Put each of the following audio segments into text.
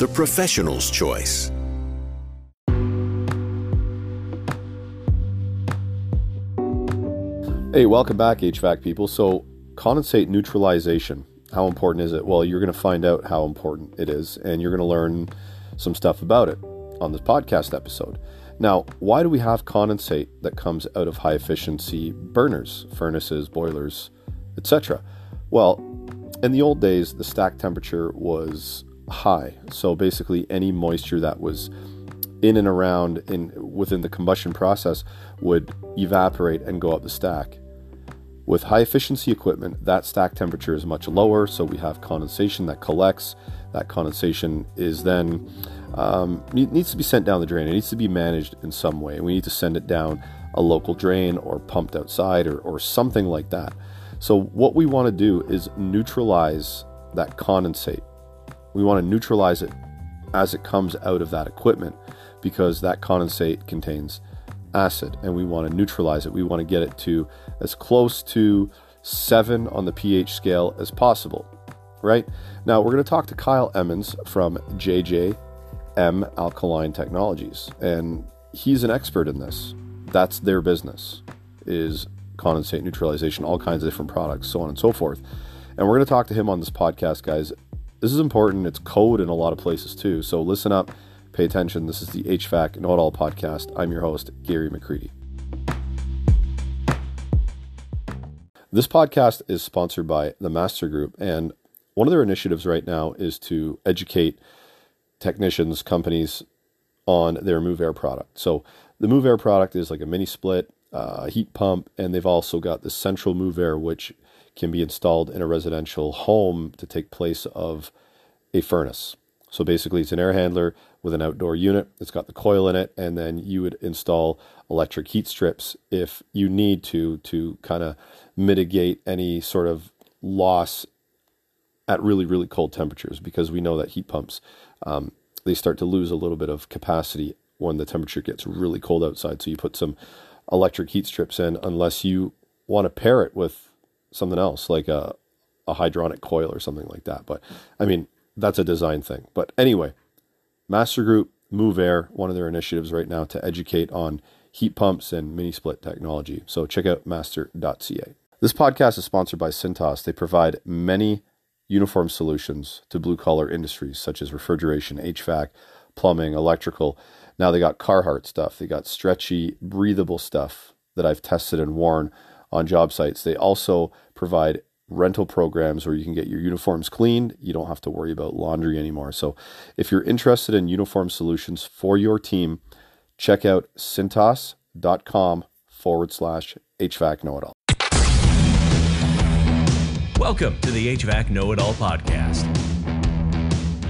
the professional's choice. Hey, welcome back, HVAC people. So, condensate neutralization, how important is it? Well, you're going to find out how important it is, and you're going to learn some stuff about it on this podcast episode. Now, why do we have condensate that comes out of high efficiency burners, furnaces, boilers, etc.? Well, in the old days, the stack temperature was high. So basically any moisture that was in and around in within the combustion process would evaporate and go up the stack. With high efficiency equipment, that stack temperature is much lower, so we have condensation that collects. That condensation is then um, needs to be sent down the drain. It needs to be managed in some way. We need to send it down a local drain or pumped outside or, or something like that. So what we want to do is neutralize that condensate. We want to neutralize it as it comes out of that equipment because that condensate contains acid and we want to neutralize it. We want to get it to as close to 7 on the pH scale as possible, right? Now we're going to talk to Kyle Emmons from JJM Alkaline Technologies and he's an expert in this. That's their business is condensate neutralization, all kinds of different products, so on and so forth. And we're going to talk to him on this podcast, guys. This is important. It's code in a lot of places too. So listen up Pay attention. This is the HVAC Know It All podcast. I'm your host, Gary McCreadie. This podcast is sponsored by the Master Group, and one of their initiatives right now is to educate technicians, companies on their MoovAir product. So the MoovAir product is like a mini split, uh, heat pump, and they've also got the central MoovAir, which can be installed in a residential home to take place of a furnace. So basically, it's an air handler with an outdoor unit. It's got the coil in it, and then you would install electric heat strips if you need to to kind of mitigate any sort of loss at really really cold temperatures because we know that heat pumps um, they start to lose a little bit of capacity when the temperature gets really cold outside. So you put some electric heat strips in unless you want to pair it with something else like a a hydronic coil or something like that. But I mean, that's a design thing. But anyway, Master Group, MoovAir, one of their initiatives right now to educate on heat pumps and mini split technology. So check out master.ca. This podcast is sponsored by Cintas. They provide many uniform solutions to blue collar industries such as refrigeration, HVAC, plumbing, electrical. Now they got Carhartt stuff. They got stretchy, breathable stuff that I've tested and worn on job sites. They also provide rental programs where you can get your uniforms cleaned. You don't have to worry about laundry anymore. So, if you're interested in uniform solutions for your team, check out cintas.com forward slash HVAC Know It All. Welcome to the HVAC Know It All podcast.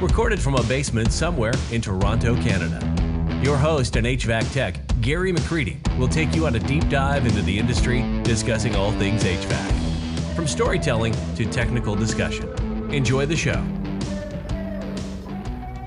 Recorded from a basement somewhere in Toronto, Canada. Your host and HVAC tech, Gary McCreadie, will take you on a deep dive into the industry, discussing all things HVAC from storytelling to technical discussion. Enjoy the show.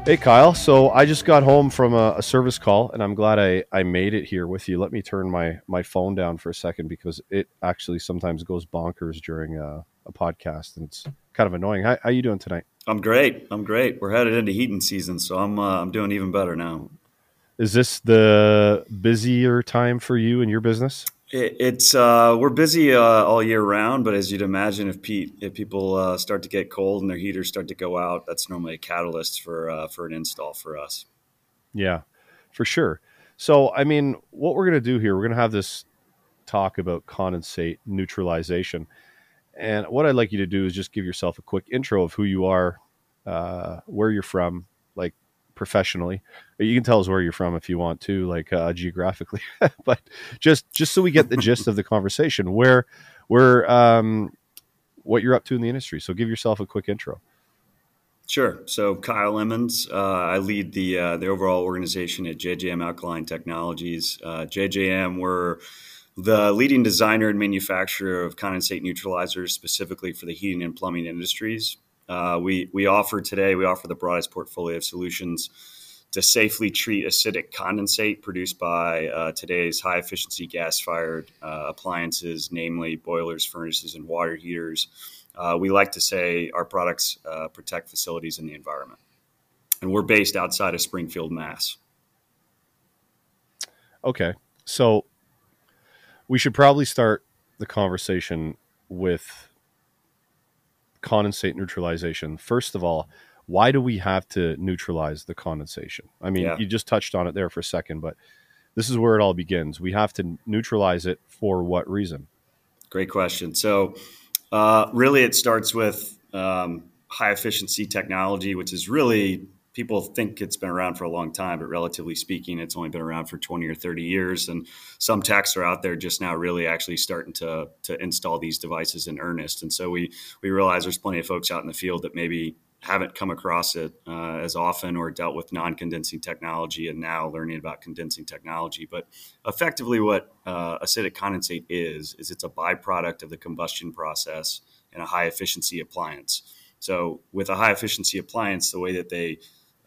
Hey, Kyle. So I just got home from a, a, service call and I'm glad I, I made it here with you. Let me turn my, my phone down for a second because it actually sometimes goes bonkers during a, a podcast and it's kind of annoying. How, how you doing tonight? I'm great. I'm great. We're headed into heating season, so I'm, uh, I'm doing even better now. Is this the busier time for you and your business? It, it's uh, we're busy uh, all year round, but as you'd imagine, if Pete, if people uh, start to get cold and their heaters start to go out, that's normally a catalyst for uh, for an install for us. Yeah, for sure. So, I mean, what we're going to do here, we're going to have this talk about condensate neutralization, and what I'd like you to do is just give yourself a quick intro of who you are, uh, where you're from, like professionally. You can tell us where you're from if you want to, like uh, geographically, but just just so we get the gist of the conversation, where where um, what you're up to in the industry. So give yourself a quick intro. Sure. So Kyle Emmons, uh, I lead the uh, the overall organization at JJM Alkaline Technologies. Uh, JJM, we're the leading designer and manufacturer of condensate neutralizers, specifically for the heating and plumbing industries. Uh, we we offer today we offer the broadest portfolio of solutions to safely treat acidic condensate produced by uh, today's high efficiency gas fired uh, appliances, namely boilers, furnaces, and water heaters. Uh, we like to say our products uh, protect facilities and the environment. And we're based outside of Springfield, Mass. Okay. So we should probably start the conversation with condensate neutralization. First of all, why do we have to neutralize the condensation? I mean, yeah. you just touched on it there for a second, but this is where it all begins. We have to neutralize it for what reason? Great question. So, uh, really, it starts with um, high efficiency technology, which is really people think it's been around for a long time, but relatively speaking, it's only been around for 20 or 30 years. And some techs are out there just now really actually starting to, to install these devices in earnest. And so we, we realize there's plenty of folks out in the field that maybe haven't come across it uh, as often or dealt with non-condensing technology and now learning about condensing technology but effectively what uh, acidic condensate is is it's a byproduct of the combustion process in a high efficiency appliance so with a high efficiency appliance the way that they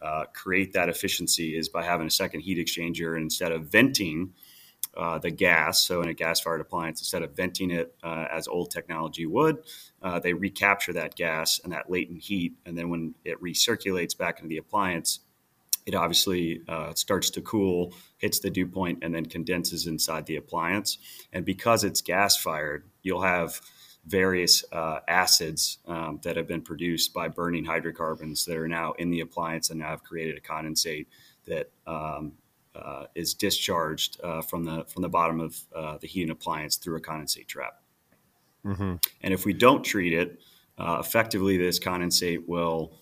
uh, create that efficiency is by having a second heat exchanger and instead of venting uh, the gas. So in a gas-fired appliance, instead of venting it uh, as old technology would, uh, they recapture that gas and that latent heat, and then when it recirculates back into the appliance, it obviously uh, starts to cool, hits the dew point, and then condenses inside the appliance. And because it's gas-fired, you'll have various uh, acids um, that have been produced by burning hydrocarbons that are now in the appliance and now have created a condensate that um, uh, is discharged uh, from the from the bottom of uh, the heating appliance through a condensate trap. Mm-hmm. And if we don't treat it, uh, effectively, this condensate will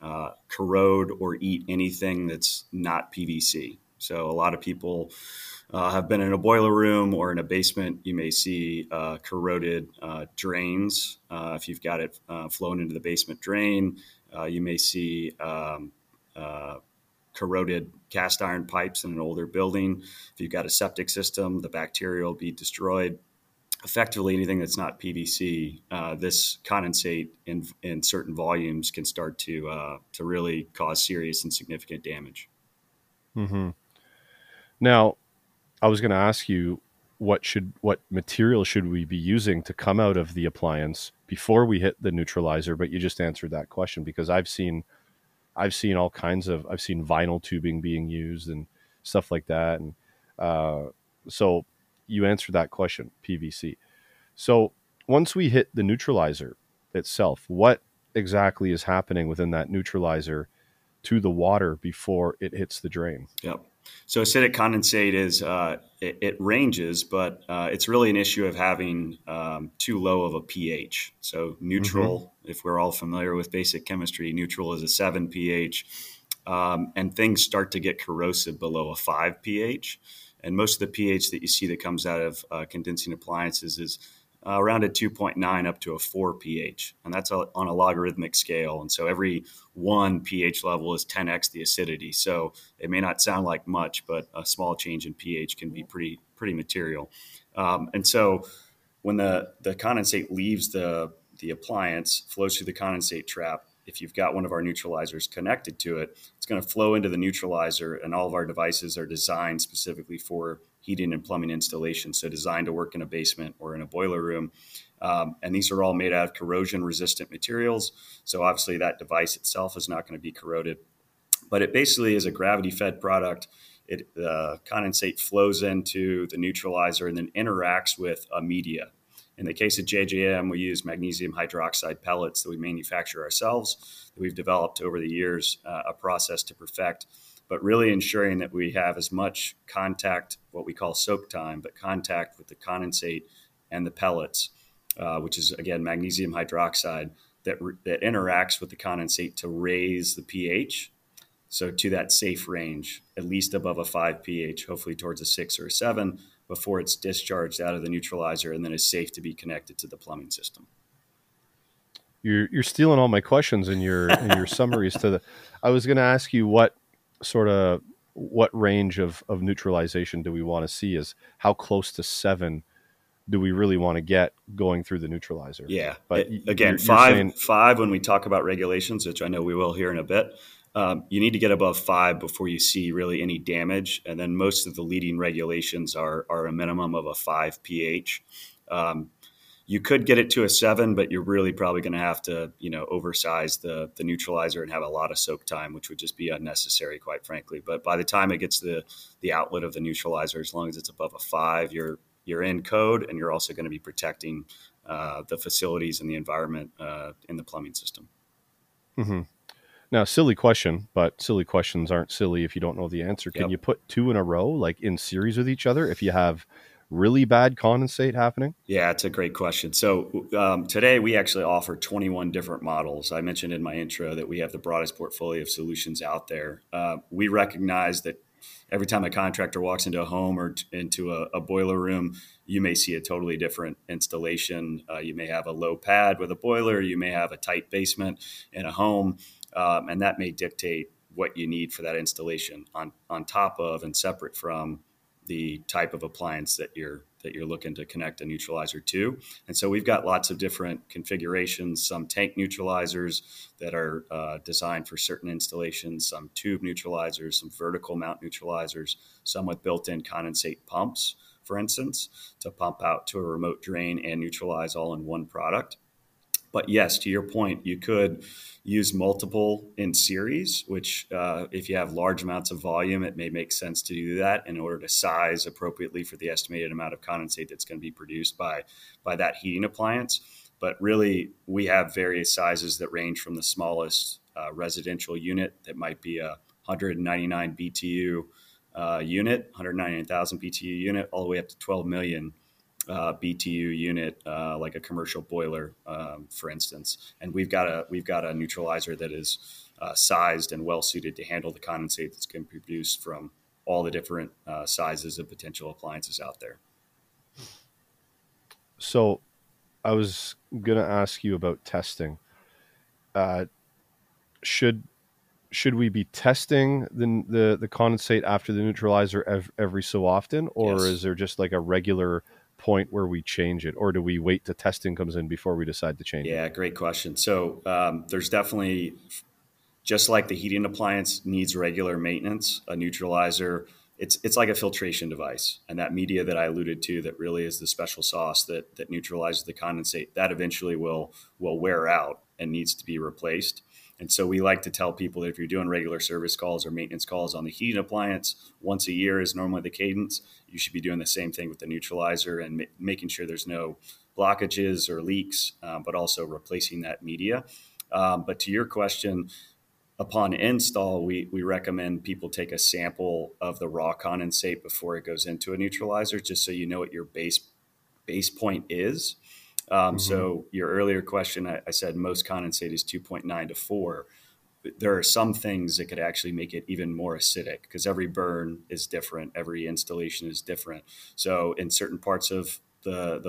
uh, corrode or eat anything that's not PVC. So a lot of people uh, have been in a boiler room or in a basement. You may see corroded drains if you've got it flowing into the basement drain. you may see um, corroded cast iron pipes in an older building. If you've got a septic system, the bacteria will be destroyed. Effectively, anything that's not PVC, uh, this condensate in, in certain volumes can start to uh, to really cause serious and significant damage. Mm-hmm. Now, I was going to ask you what should what material should we be using to come out of the appliance before we hit the neutralizer, but you just answered that question because I've seen I've seen all kinds of I've seen vinyl tubing being used and stuff like that, and uh, so you answered that question, PVC. So once we hit the neutralizer itself, what exactly is happening within that neutralizer to the water before it hits the drain? Yep. So acidic condensate is uh, it, it, ranges, but uh, it's really an issue of having um, too low of a pH. So neutral, mm-hmm. if we're all familiar with basic chemistry, neutral is a seven pH, um, and things start to get corrosive below a five pH. And most of the pH that you see that comes out of uh, condensing appliances is uh, around a 2.9 up to a 4 pH. And that's a, on a logarithmic scale. And so every one pH level is 10x the acidity. So it may not sound like much, but a small change in pH can be pretty, pretty material. Um, and so when the, the condensate leaves the, the appliance, flows through the condensate trap, if you've got one of our neutralizers connected to it, it's going to flow into the neutralizer, and all of our devices are designed specifically for heating and plumbing installations, so designed to work in a basement or in a boiler room. Um, and these are all made out of corrosion resistant materials. So obviously, that device itself is not going to be corroded, but it basically is a gravity fed product. It uh, condensate flows into the neutralizer and then interacts with a media. In the case of JJM, we use magnesium hydroxide pellets that we manufacture ourselves, that we've developed over the years, uh, a process to perfect but really ensuring that we have as much contact, what we call soak time, but contact with the condensate and the pellets, uh, which is again magnesium hydroxide that, that interacts with the condensate to raise the pH. So to that safe range, at least above a five pH, hopefully towards a six or a seven, before it's discharged out of the neutralizer and then is safe to be connected to the plumbing system. you're you're stealing all my questions in your in your summaries to the. I was going to ask you what sort of what range of of neutralization do we want to see? Is how close to seven do we really want to get going through the neutralizer? Yeah, but again, you're, 5 you're saying, five when we talk about regulations, which I know we will here in a bit. Um, you need to get above five before you see really any damage, and then most of the leading regulations are are a minimum of a five pH. Um, you could get it to a seven, but you're really probably going to have to, you know, oversize the the neutralizer and have a lot of soak time, which would just be unnecessary, quite frankly. But by the time it gets the the outlet of the neutralizer, as long as it's above a five, you're you're in code, and you're also going to be protecting uh, the facilities and the environment uh, in the plumbing system. Mm-hmm. Now, silly question, but silly questions aren't silly if you don't know the answer. Can yep. you put two in a row, like in series with each other, if you have really bad condensate happening? Yeah, it's a great question. So um, today we actually offer 21 different models. I mentioned in my intro that we have the broadest portfolio of solutions out there. Uh, we recognize that every time a contractor walks into a home or t- into a, a, boiler room, you may see a totally different installation. Uh, you may have a low pad with a boiler. You may have a tight basement in a home, um, and that may dictate what you need for that installation on on top of and separate from the type of appliance that you're that you're looking to connect a neutralizer to. And so we've got lots of different configurations, some tank neutralizers that are uh, designed for certain installations, some tube neutralizers, some vertical mount neutralizers, some with built-in condensate pumps, for instance, to pump out to a remote drain and neutralize all in one product. But yes, to your point, you could use multiple in series, which uh, if you have large amounts of volume, it may make sense to do that in order to size appropriately for the estimated amount of condensate that's going to be produced by by that heating appliance. But really, we have various sizes that range from the smallest uh, residential unit that might be a 199 BTU uh, unit, 199,000 BTU unit, all the way up to 12 million uh, BTU unit, uh, like a commercial boiler, um, for instance. And we've got a we've got a neutralizer that is uh, sized and well suited to handle the condensate that's going to be produced from all the different uh, sizes of potential appliances out there. So, I was going to ask you about testing. Uh, should should we be testing the, the the condensate after the neutralizer ev- every so often, or yes. is there just like a regular point where we change it, or do we wait till testing comes in before we decide to change yeah, it? Yeah, great question. So um, there's definitely, just like the heating appliance needs regular maintenance, a neutralizer. It's, it's like a filtration device. And that media that I alluded to that really is the special sauce that, that neutralizes the condensate, that eventually will, will wear out and needs to be replaced. And so we like to tell people that if you're doing regular service calls or maintenance calls on the heating appliance, once a year is normally the cadence. You should be doing the same thing with the neutralizer and ma- making sure there's no blockages or leaks, um, but also replacing that media. Um, but to your question, upon install, we, we recommend people take a sample of the raw condensate before it goes into a neutralizer, just so you know what your base base point is. Um, mm-hmm. So your earlier question, I, I, said most condensate is 2.9 to 4. There are some things that could actually make it even more acidic because every burn is different, every installation is different. So in certain parts of the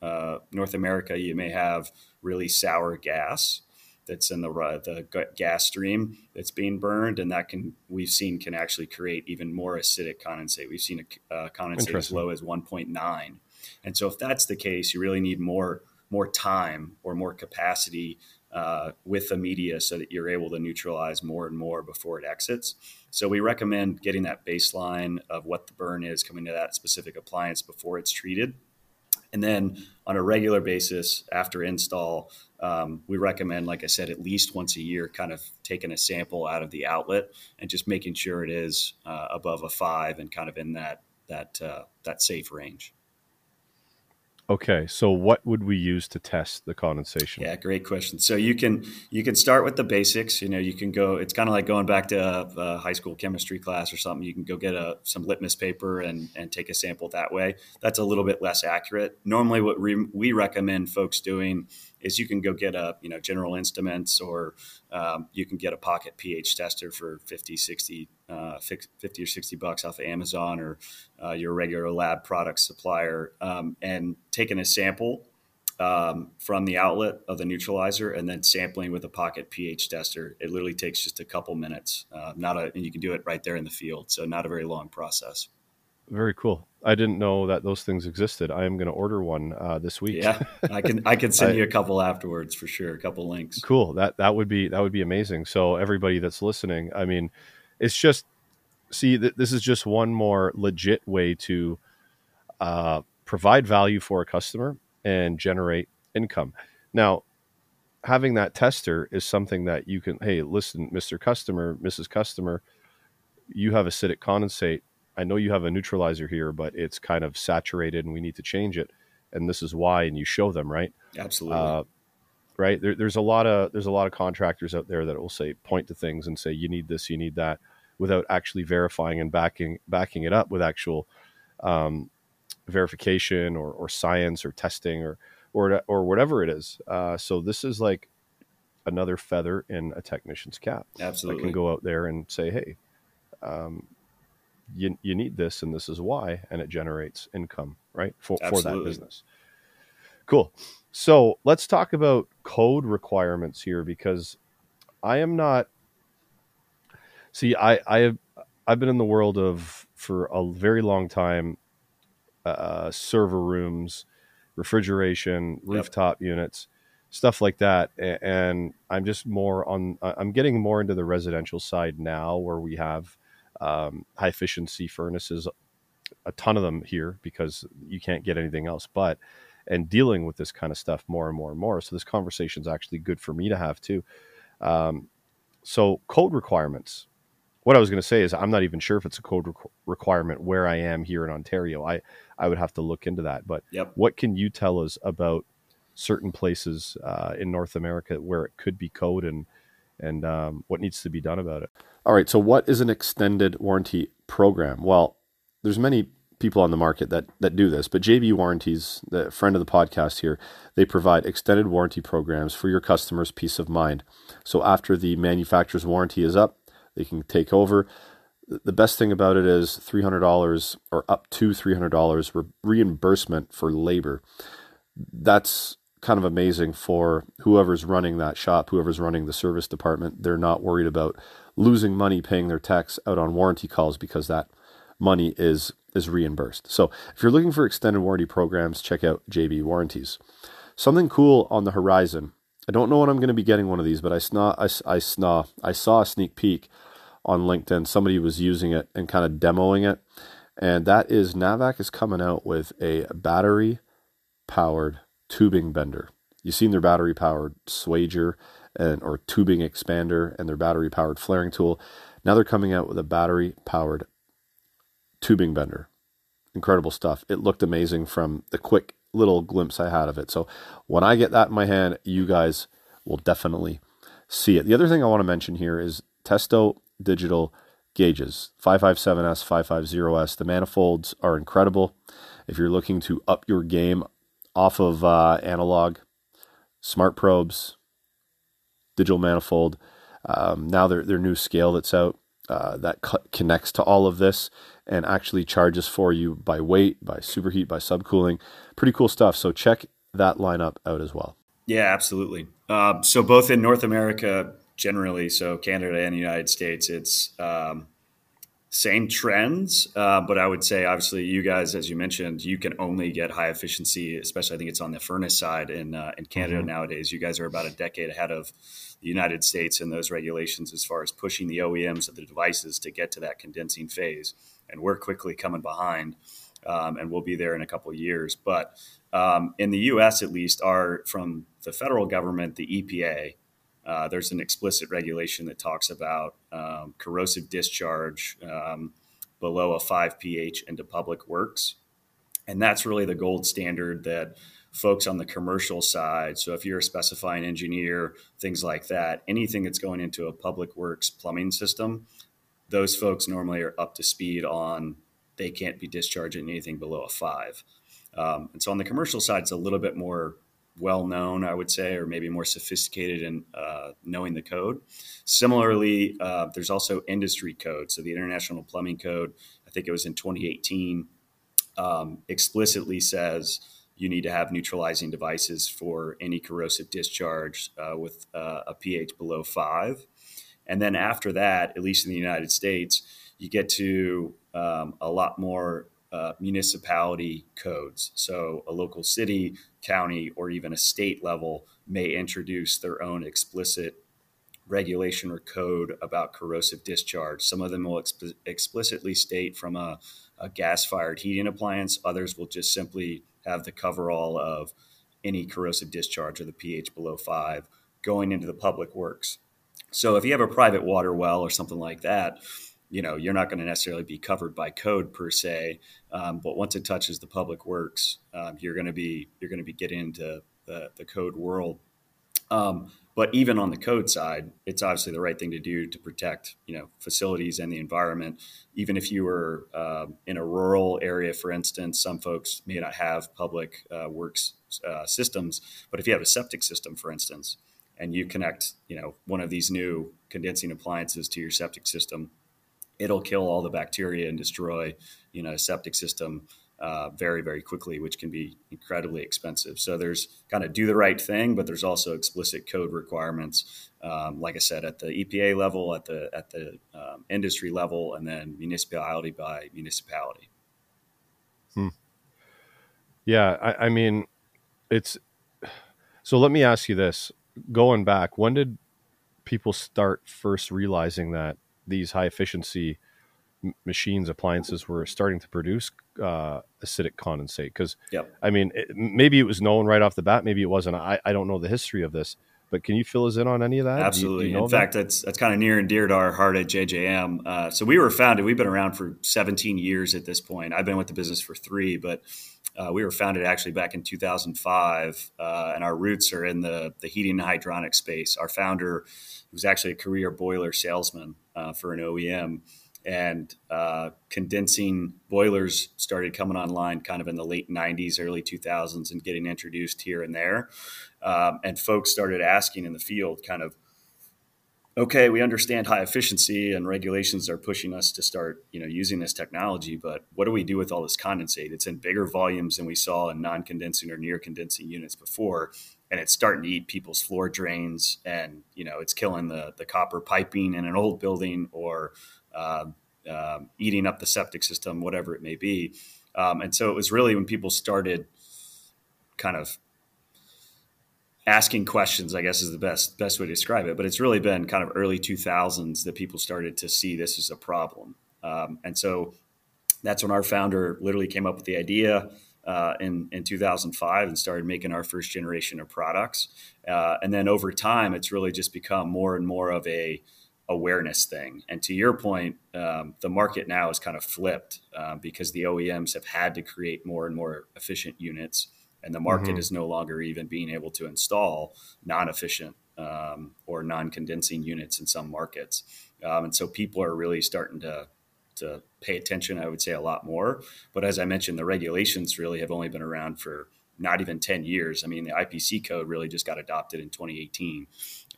the uh, North America, you may have really sour gas that's in the the gas stream that's being burned, and that can we've seen can actually create even more acidic condensate. We've seen a uh, condensate as low as 1.9 and so if that's the case, you really need more more time or more capacity uh, with the media so that you're able to neutralize more and more before it exits. So we recommend getting that baseline of what the burn is coming to that specific appliance before it's treated. And then on a regular basis after install, um, we recommend, like I said, at least once a year, kind of taking a sample out of the outlet and just making sure it is uh, above a five and kind of in that that uh, that safe range. Okay, so what would we use to test the condensation? Yeah, great question. So you can you can start with the basics. You know, you can go. It's kind of like going back to a, a, high school chemistry class or something. You can go get a some litmus paper and and take a sample that way. That's a little bit less accurate. Normally, what we, we recommend folks doing is you can go get a you know General Instruments or um, you can get a pocket pH tester for 50, 60, uh, 50 or 60 bucks off of Amazon or uh, your regular lab product supplier um, and taking a sample um, from the outlet of the neutralizer and then sampling with a pocket pH tester. It literally takes just a couple minutes. Uh, not a, and you can do it right there in the field. So not a very long process. Very cool. I didn't know that those things existed. I am going to order one uh, this week. Yeah, I can I can send I, you a couple afterwards for sure. A couple links. Cool. That that would be that would be amazing. So everybody that's listening, I mean, it's just see th- this is just one more legit way to uh, provide value for a customer and generate income. Now, having that tester is something that you can. Hey, listen, Mister Customer, Mrs. Customer, you have acidic condensate I know you have a neutralizer here, but it's kind of saturated and we need to change it. And this is why. And you show them, right? Absolutely. Uh, right. There, there's a lot of there's a lot of contractors out there that will say point to things and say you need this, you need that, without actually verifying and backing backing it up with actual um, verification or, or science or testing or or or whatever it is. Uh, so this is like another feather in a technician's cap. Absolutely. That can go out there and say, hey, um, you, you need this and this is why and it generates income right for, for that business. Cool. So let's talk about code requirements here because i am not see i i have i've been in the world of for a very long time uh, server rooms refrigeration rooftop yep. units stuff like that and i'm just more on i'm getting more into the residential side now where we have um, high efficiency furnaces, a ton of them here because you can't get anything else. But and dealing with this kind of stuff more and more and more. So this conversation is actually good for me to have too. Um, so code requirements. What I was going to say is I'm not even sure if it's a code requ- requirement where I am here in Ontario. I I would have to look into that. But yep. what can you tell us about certain places uh, in North America where it could be code and and um, what needs to be done about it? All right. So, what is an extended warranty program? Well, there's many people on the market that that do this, but JB Warranties, the friend of the podcast here, they provide extended warranty programs for your customers' peace of mind. So, after the manufacturer's warranty is up, they can take over. The best thing about it is $300 or up to $300 re- reimbursement for labor. That's kind of amazing for whoever's running that shop, whoever's running the service department. They're not worried about losing money paying their tax out on warranty calls because that money is is reimbursed. So if you're looking for extended warranty programs, check out JB Warranties. Something cool on the horizon. I don't know when I'm going to be getting one of these, but I saw I, I saw I saw a sneak peek on LinkedIn. Somebody was using it and kind of demoing it, and that is Navac is coming out with a battery powered tubing bender. You've seen their battery powered swager and or tubing expander and their battery powered flaring tool. Now they're coming out with a battery powered tubing bender. Incredible stuff. It looked amazing from the quick little glimpse I had of it. So when I get that in my hand, you guys will definitely see it. The other thing I want to mention here is Testo digital gauges 557S, 550S. The manifolds are incredible. If you're looking to up your game off of uh, analog, smart probes, digital manifold. Um, now their their new scale that's out uh, that co- connects to all of this and actually charges for you by weight, by superheat, by subcooling. Pretty cool stuff. So check that lineup out as well. Yeah, absolutely. Uh, so both in North America generally, so Canada and the United States, it's um, same trends, uh, but I would say obviously you guys, as you mentioned, you can only get high efficiency, especially I think it's on the furnace side in uh, in Canada mm-hmm. nowadays. You guys are about a decade ahead of the United States in those regulations as far as pushing the OEMs of the devices to get to that condensing phase, and we're quickly coming behind, um, and we'll be there in a couple of years. But um, in the U.S., at least, are from the federal government, the EPA uh, there's an explicit regulation that talks about um, corrosive discharge um, below a 5 pH into public works. And that's really the gold standard that folks on the commercial side, so if you're a specifying engineer, things like that, anything that's going into a public works plumbing system, those folks normally are up to speed on they can't be discharging anything below a 5. Um, and so on the commercial side, it's a little bit more well known, I would say, or maybe more sophisticated in uh, knowing the code. Similarly, uh, there's also industry code. So the International Plumbing Code, I think it was in 2018, um, explicitly says you need to have neutralizing devices for any corrosive discharge uh, with uh, a pH below five. And then after that, at least in the United States, you get to um, a lot more uh, municipality codes. So a local city, county, or even a state level may introduce their own explicit regulation or code about corrosive discharge. Some of them will exp- explicitly state from a, a gas fired heating appliance, others will just simply have the coverall of any corrosive discharge or the pH below five going into the public works. So if you have a private water well or something like that, you know you're not going to necessarily be covered by code per se, um, but once it touches the public works, um, you're going to be you're going to be getting into the, the code world. Um, but even on the code side, it's obviously the right thing to do to protect, you know, facilities and the environment. Even if you were uh, in a rural area, for instance, some folks may not have public uh, works uh, systems, but if you have a septic system, for instance, and you connect, you know, one of these new condensing appliances to your septic system, it'll kill all the bacteria and destroy, you know, a septic system uh, very, very quickly, which can be incredibly expensive. So there's kind of do the right thing, but there's also explicit code requirements, um, like I said, at the EPA level, at the at the um, industry level, and then municipality by municipality. Hmm. Yeah, I, I mean, it's so. Let me ask you this: going back, when did people start first realizing that these high efficiency machines, appliances were starting to produce uh, acidic condensate. Because, yep. I mean, it, maybe it was known right off the bat, maybe it wasn't. I, I don't know the history of this, but can you fill us in on any of that? Absolutely. Do you, do you in fact, that's that's kind of near and dear to our heart at JJM. Uh, so we were founded. We've been around for 17 years at this point. I've been with the business for three, but uh, we were founded actually back in 2005, uh, and our roots are in the the heating and hydronic space. Our founder was actually a career boiler salesman uh, for an OEM and uh, condensing boilers started coming online kind of in the late 90s early 2000s and getting introduced here and there. Um, and folks started asking in the field kind of okay we understand high efficiency and regulations are pushing us to start you know using this technology but what do we do with all this condensate? It's in bigger volumes than we saw in non-condensing or near condensing units before and it's starting to eat people's floor drains and you know it's killing the the copper piping in an old building or uh, uh, eating up the septic system, whatever it may be. Um, and so it was really when people started kind of asking questions, I guess is the best best way to describe it. But it's really been kind of early 2000s that people started to see this as a problem. Um, and so that's when our founder literally came up with the idea uh, in, in 2005 and started making our first generation of products. Uh, and then over time, it's really just become more and more of a awareness thing. And to your point, um, the market now is kind of flipped uh, because the OEMs have had to create more and more efficient units, and the market mm-hmm. is no longer even being able to install non-efficient um, or non-condensing units in some markets. Um, and so people are really starting to to pay attention. I would say a lot more. But as I mentioned, the regulations really have only been around for not even 10 years. I mean, the IPC code really just got adopted in 2018.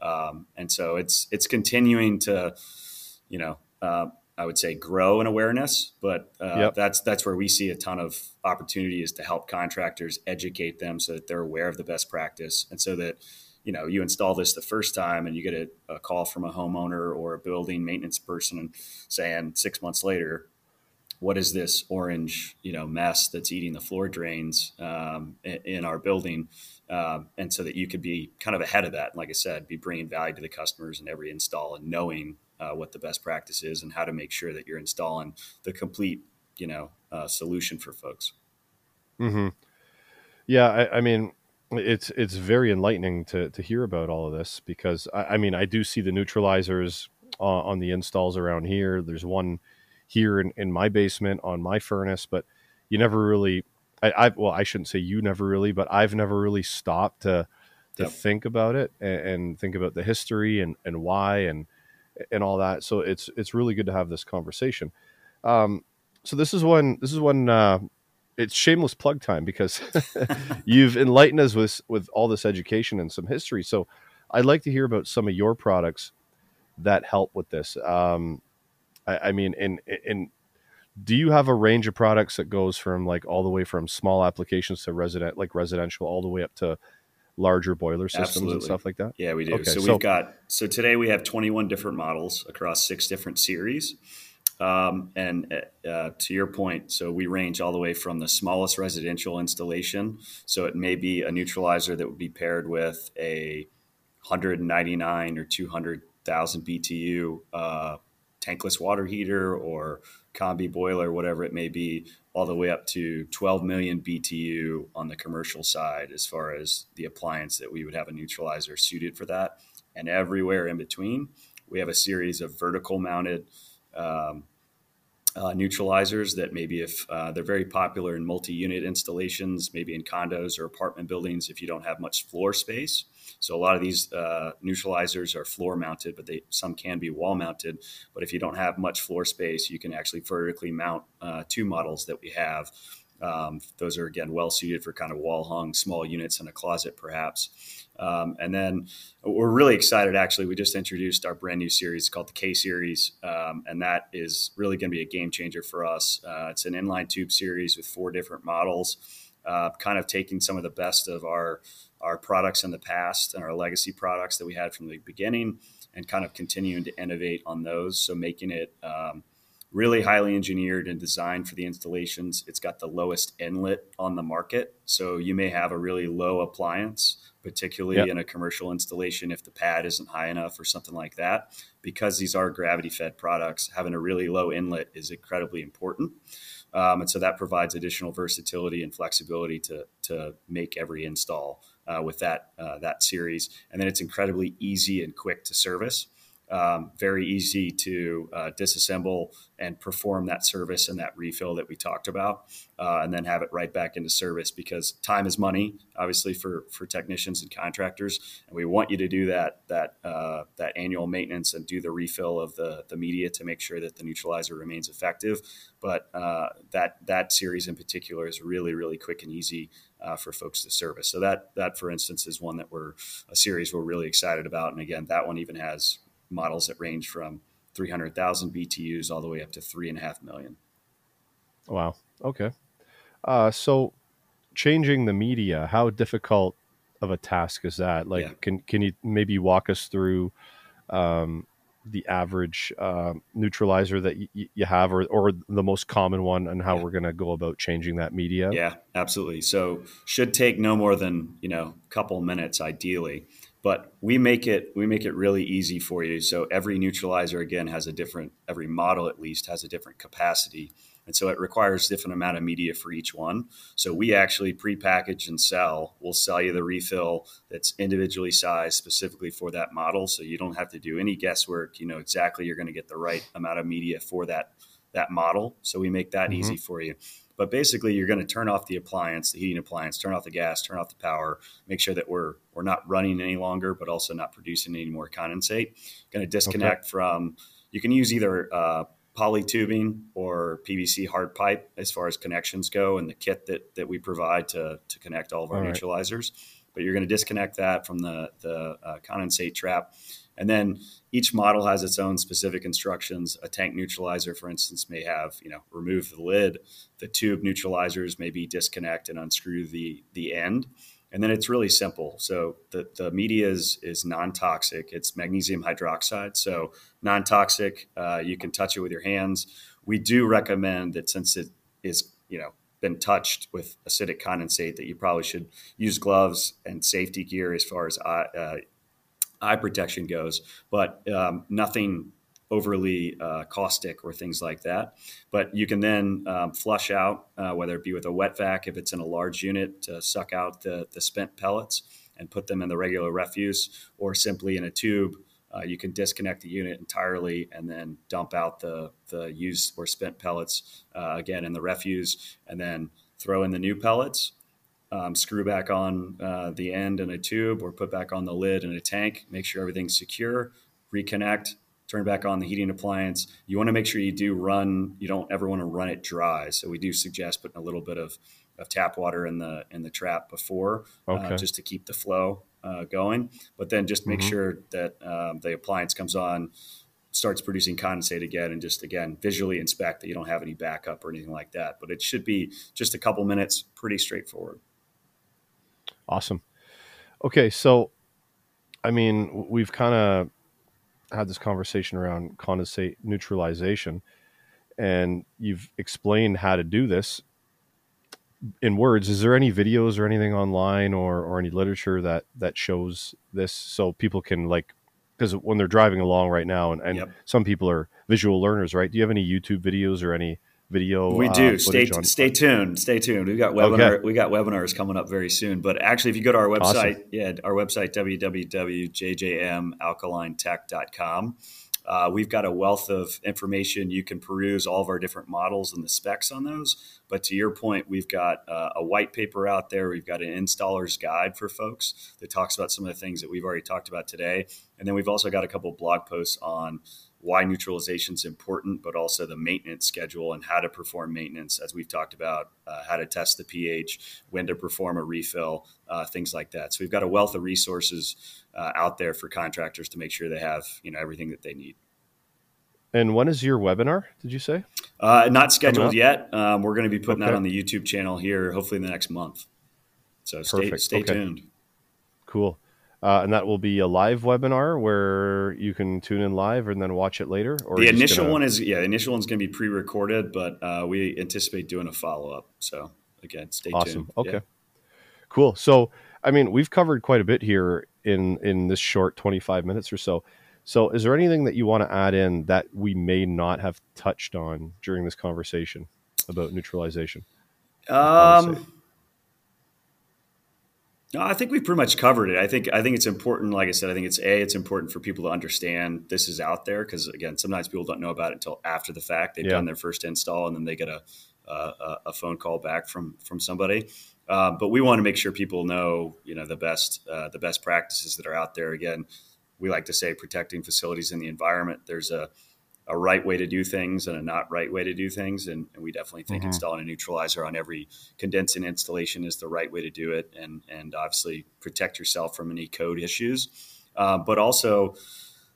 Um, and so it's it's continuing to, you know, uh, I would say grow in awareness, but uh, yep. that's that's where we see a ton of opportunity is to help contractors educate them so that they're aware of the best practice, and so that you know you install this the first time and you get a, a call from a homeowner or a building maintenance person saying six months later, what is this orange you know mess that's eating the floor drains um, in, our building um, and so that you could be kind of ahead of that like i said be bringing value to the customers in every install and knowing uh, what the best practice is and how to make sure that you're installing the complete you know uh, solution for folks mm-hmm. yeah I, I, mean it's it's very enlightening to to hear about all of this because i, I mean i do see the neutralizers uh, on the installs around here there's one here in, in my basement on my furnace, but you never really, I, I well, I shouldn't say you never really, but I've never really stopped to to yep. think about it and, and, think about the history and, and why and and all that. So it's it's really good to have this conversation. Um, so this is when this is when uh, it's shameless plug time because you've enlightened us with with all this education and some history. So I'd like to hear about some of your products that help with this. Um, I, I mean, and and do you have a range of products that goes from like all the way from small applications to resident like residential all the way up to larger boiler systems Absolutely. and stuff like that? Yeah, we do. Okay, so, so we've got so today we have 21 different models across six different series. Um, and uh, to your point, so we range all the way from the smallest residential installation. So it may be a neutralizer that would be paired with a 199 or 200,000 BTU uh, tankless water heater or combi boiler, whatever it may be, all the way up to 12 million BTU on the commercial side, as far as the appliance that we would have a neutralizer suited for that. And everywhere in between, we have a series of vertical mounted um, uh, neutralizers that maybe if uh, they're very popular in multi-unit installations, maybe in condos or apartment buildings, if you don't have much floor space. So a lot of these uh, neutralizers are floor mounted, but they some can be wall mounted. But if you don't have much floor space, you can actually vertically mount uh, two models that we have. Um, those are again well suited for kind of wall hung small units in a closet, perhaps. Um, and then we're really excited. Actually, we just introduced our brand new series called the K Series, um, and that is really going to be a game changer for us. Uh, it's an inline tube series with four different models, uh, kind of taking some of the best of our our products in the past and our legacy products that we had from the beginning, and kind of continuing to innovate on those. So making it um, really highly engineered and designed for the installations. It's got the lowest inlet on the market. So you may have a really low appliance, particularly yep. in a commercial installation if the pad isn't high enough or something like that. Because these are gravity fed products, having a really low inlet is incredibly important. Um, and so that provides additional versatility and flexibility to, to make every install uh, with that, uh, that series. And then it's incredibly easy and quick to service um, very easy to uh, disassemble and perform that service and that refill that we talked about, uh, and then have it right back into service because time is money, obviously for for technicians and contractors, and we want you to do that that uh, that annual maintenance and do the refill of the the media to make sure that the neutralizer remains effective. But uh, that that series in particular is really really quick and easy. Uh, for folks to service, so that that, for instance, is one that we're a series we're really excited about, and again, that one even has models that range from 300,000 BTUs all the way up to three and a half million. Wow. Okay. Uh, so changing the media, how difficult of a task is that? Like, yeah. can, can you maybe walk us through, um, the average uh, neutralizer that y- you have or, or the most common one and how yeah. we're going to go about changing that media yeah absolutely so should take no more than you know a couple minutes ideally but we make it we make it really easy for you. So every neutralizer again has a different every model at least has a different capacity. And so it requires different amount of media for each one. So we actually pre-package and sell. We'll sell you the refill that's individually sized specifically for that model. So you don't have to do any guesswork. You know exactly you're going to get the right amount of media for that that model. So we make that mm-hmm. easy for you but basically, you're going to turn off the appliance, the heating appliance, turn off the gas, turn off the power, make sure that we're we're not running any longer, but also not producing any more condensate. Going to disconnect okay. from. You can use either uh, poly tubing or PVC hard pipe as far as connections go, and the kit that that we provide to to connect all of our all neutralizers. Right. But you're going to disconnect that from the the uh, condensate trap and then each model has its own specific instructions. A tank neutralizer, for instance, may have, you know, remove the lid. The tube neutralizers maybe disconnect and unscrew the, the end. And then it's really simple. So the, the media is, is non-toxic. It's magnesium hydroxide. So non-toxic, uh, you can touch it with your hands. We do recommend that since it is, you know, been touched with acidic condensate that you probably should use gloves and safety gear as far as uh, eye protection goes, but um, nothing overly uh, caustic or things like that. But you can then um, flush out, uh, whether it be with a wet vac if it's in a large unit to suck out the, the spent pellets and put them in the regular refuse, or simply in a tube. Uh, you can disconnect the unit entirely and then dump out the, the used or spent pellets uh, again in the refuse, and then throw in the new pellets um, screw back on uh, the end in a tube or put back on the lid in a tank, make sure everything's secure, reconnect, turn back on the heating appliance. You want to make sure you do run, you don't ever want to run it dry. So we do suggest putting a little bit of, of tap water in the in the trap before uh, okay. uh, just to keep the flow uh, going. But then just make mm-hmm. sure that um, the appliance comes on starts producing condensate again and just again visually inspect that you don't have any backup or anything like that. But it should be just a couple minutes, pretty straightforward. Awesome. Okay, so I mean, we've kind of had this conversation around condensate neutralization, and you've explained how to do this in words. Is there any videos or anything online or, or any literature that that shows this so people can like because when they're driving along right now, and, and yep. some people are visual learners, right? Do you have any YouTube videos or any video? We do. Uh, stay on- stay tuned. Stay tuned. We got webinar. Okay. We got webinars coming up very soon. But actually, if you go to our website, awesome. yeah, our website www.jjmalkalinetech.com. Uh, we've got a wealth of information. You can peruse all of our different models and the specs on those. But to your point, we've got uh, a white paper out there. We've got an installer's guide for folks that talks about some of the things that we've already talked about today. And then we've also got a couple blog posts on why neutralization is important, but also the maintenance schedule and how to perform maintenance, as we've talked about, uh, how to test the pH, when to perform a refill, uh, things like that. So we've got a wealth of resources uh, out there for contractors to make sure they have you know everything that they need. And when is your webinar? Did you say? Uh, not scheduled yet. Um, we're going to be putting okay. that on the YouTube channel here, hopefully in the next month. So stay, stay okay. tuned. Cool. Uh, and that will be a live webinar where you can tune in live and then watch it later. Or the initial gonna... one is yeah, the initial one's going to be pre-recorded, but uh, we anticipate doing a follow-up. So again, stay awesome. tuned. Okay, yeah. cool. So I mean, we've covered quite a bit here in in this short 25 minutes or so. So is there anything that you want to add in that we may not have touched on during this conversation about neutralization? Um no, I think we've pretty much covered it. I think I think it's important. Like I said, I think it's a it's important for people to understand this is out there because again, sometimes people don't know about it until after the fact. They've yeah. done their first install and then they get a a, a phone call back from from somebody. Uh, but we want to make sure people know you know the best uh, the best practices that are out there. Again, we like to say protecting facilities and the environment. There's a a right way to do things and a not right way to do things. And, and we definitely think mm-hmm. installing a neutralizer on every condensing installation is the right way to do it. And, and obviously protect yourself from any code issues. Uh, but also,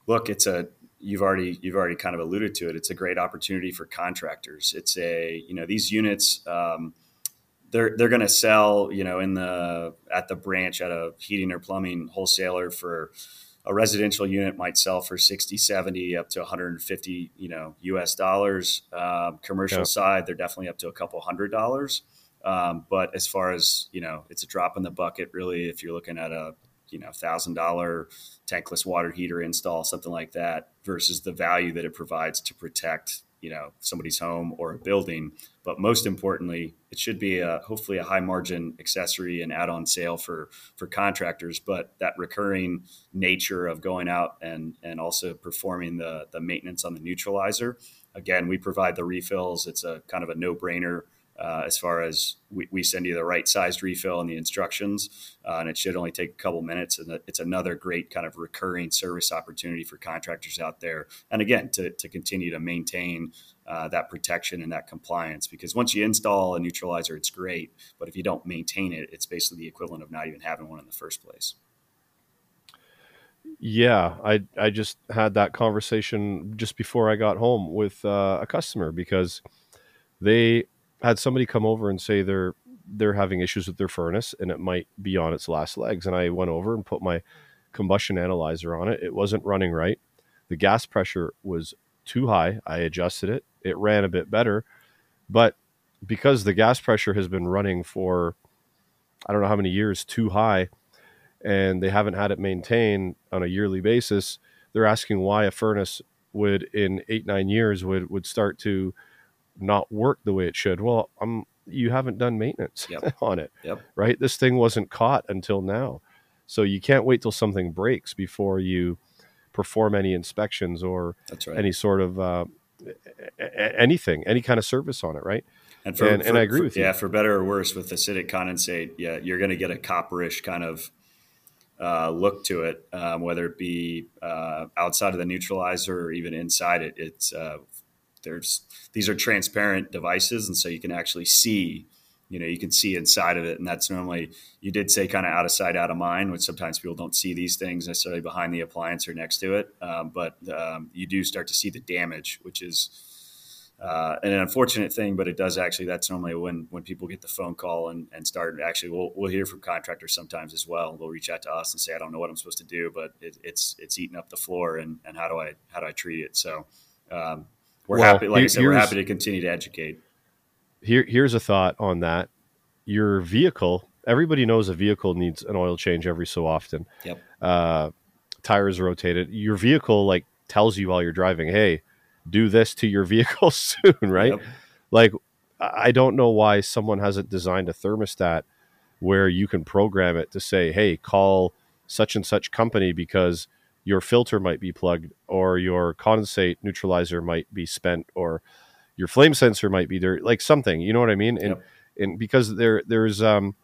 look, it's a, you've already, you've already kind of alluded to it. It's a great opportunity for contractors. It's a, you know, these units, um, they're, they're going to sell, you know, in the, at the branch at a heating or plumbing wholesaler for, a residential unit might sell for 60 70 up to 150 you know us dollars um, commercial yeah. side they're definitely up to a couple hundred dollars um, but as far as you know it's a drop in the bucket really if you're looking at a you know thousand dollar tankless water heater install something like that versus the value that it provides to protect you know somebody's home or a building but most importantly it should be a, hopefully a high margin accessory and add-on sale for for contractors. But that recurring nature of going out and and also performing the the maintenance on the neutralizer again we provide the refills. It's a kind of a no-brainer uh, as far as we, we, send you the right sized refill and the instructions, uh, and it should only take a couple minutes. And it's another great kind of recurring service opportunity for contractors out there. And again, to, to continue to maintain uh, that protection and that compliance, because once you install a neutralizer, it's great. But if you don't maintain it, it's basically the equivalent of not even having one in the first place. Yeah, I I just had that conversation just before I got home with uh, a customer because they had somebody come over and say they're they're having issues with their furnace and it might be on its last legs. And I went over and put my combustion analyzer on it. It wasn't running right. The gas pressure was too high. I adjusted it. It ran a bit better. But because the gas pressure has been running for I don't know how many years too high and they haven't had it maintained on a yearly basis, they're asking why a furnace would in 8 9 years would would start to not work the way it should. Well, I'm you haven't done maintenance yep. on it, yep. right? This thing wasn't caught until now, so you can't wait till something breaks before you perform any inspections or right. any sort of uh, anything, any kind of service on it, right? And, for, and, for, and I agree for, with you. Yeah, for better or worse, with acidic condensate, yeah, you're going to get a copperish kind of uh, look to it, um, whether it be uh, outside of the neutralizer or even inside it. It's uh, there's these are transparent devices, and so you can actually see you know you can see inside of it and that's normally you did say kind of out of sight out of mind which sometimes people don't see these things necessarily behind the appliance or next to it um, but um, you do start to see the damage which is uh, an unfortunate thing, but it does actually. That's normally when when people get the phone call and, and start. Actually, we'll, we'll hear from contractors sometimes as well. They'll reach out to us and say, "I don't know what I'm supposed to do, but it, it's it's eating up the floor, and, and how do I how do I treat it?" So um, we're well, happy. Like I said, we're happy to continue to educate. Here, here's a thought on that. Your vehicle. Everybody knows a vehicle needs an oil change every so often. Yep. Uh, tires rotated. Your vehicle like tells you while you're driving, "Hey." do this to your vehicle soon, right? Yep. Like, I don't know why someone hasn't designed a thermostat where you can program it to say, hey, call such and such company because your filter might be plugged or your condensate neutralizer might be spent or your flame sensor might be there like something you know what i mean? And yep. and because there there's um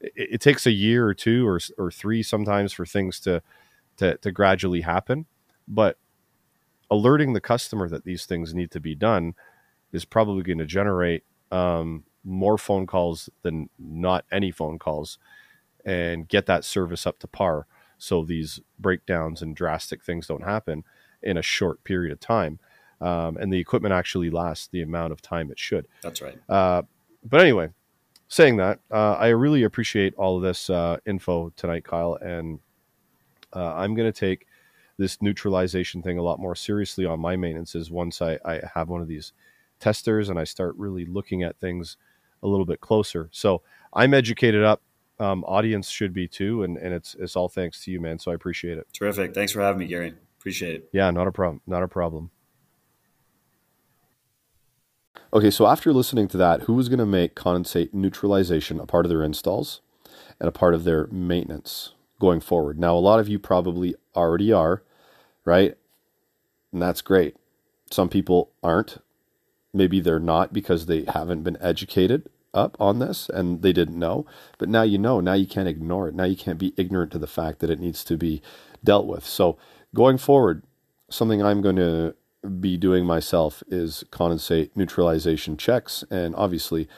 it, it, takes a year or two or or three sometimes for things to to to gradually happen. But alerting the customer that these things need to be done is probably going to generate um, more phone calls than not any phone calls and get that service up to par so these breakdowns and drastic things don't happen in a short period of time um, and the equipment actually lasts the amount of time it should that's right uh, but anyway saying that uh, i really appreciate all of this uh, info tonight kyle and uh, i'm going to take this neutralization thing a lot more seriously on my maintenances once I, I have one of these testers and I start really looking at things a little bit closer. So I'm educated up. Um, audience should be too, and, and it's it's all thanks to you, man. So I appreciate it. Terrific. Thanks for having me, Gary. Appreciate it. Yeah, not a problem. Not a problem. Okay, so after listening to that, who was going to make condensate neutralization a part of their installs and a part of their maintenance going forward? Now, a lot of you probably already are, right? And that's great. Some people aren't. Maybe they're not because they haven't been educated up on this and they didn't know. But now you know. Now you can't ignore it. Now you can't be ignorant to the fact that it needs to be dealt with. So going forward, something I'm going to be doing myself is condensate neutralization checks and obviously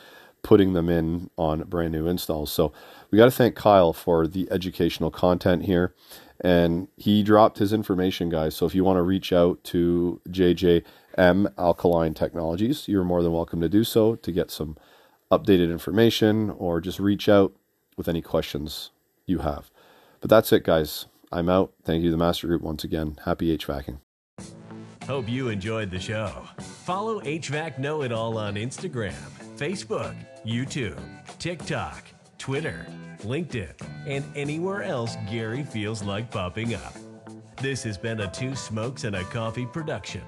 putting them in on brand new installs. So we got to thank Kyle for the educational content here and he dropped his information, guys. So if you want to reach out to JJM Alkaline Technologies, you're more than welcome to do so to get some updated information or just reach out with any questions you have. But that's it, guys. I'm out. Thank you, the Master Group, once again. Happy HVACing. Hope you enjoyed the show. Follow HVAC Know It All on Instagram, Facebook, YouTube, TikTok, Twitter LinkedIn, and anywhere else Gary feels like popping up. This has been a Two Smokes and a Coffee production.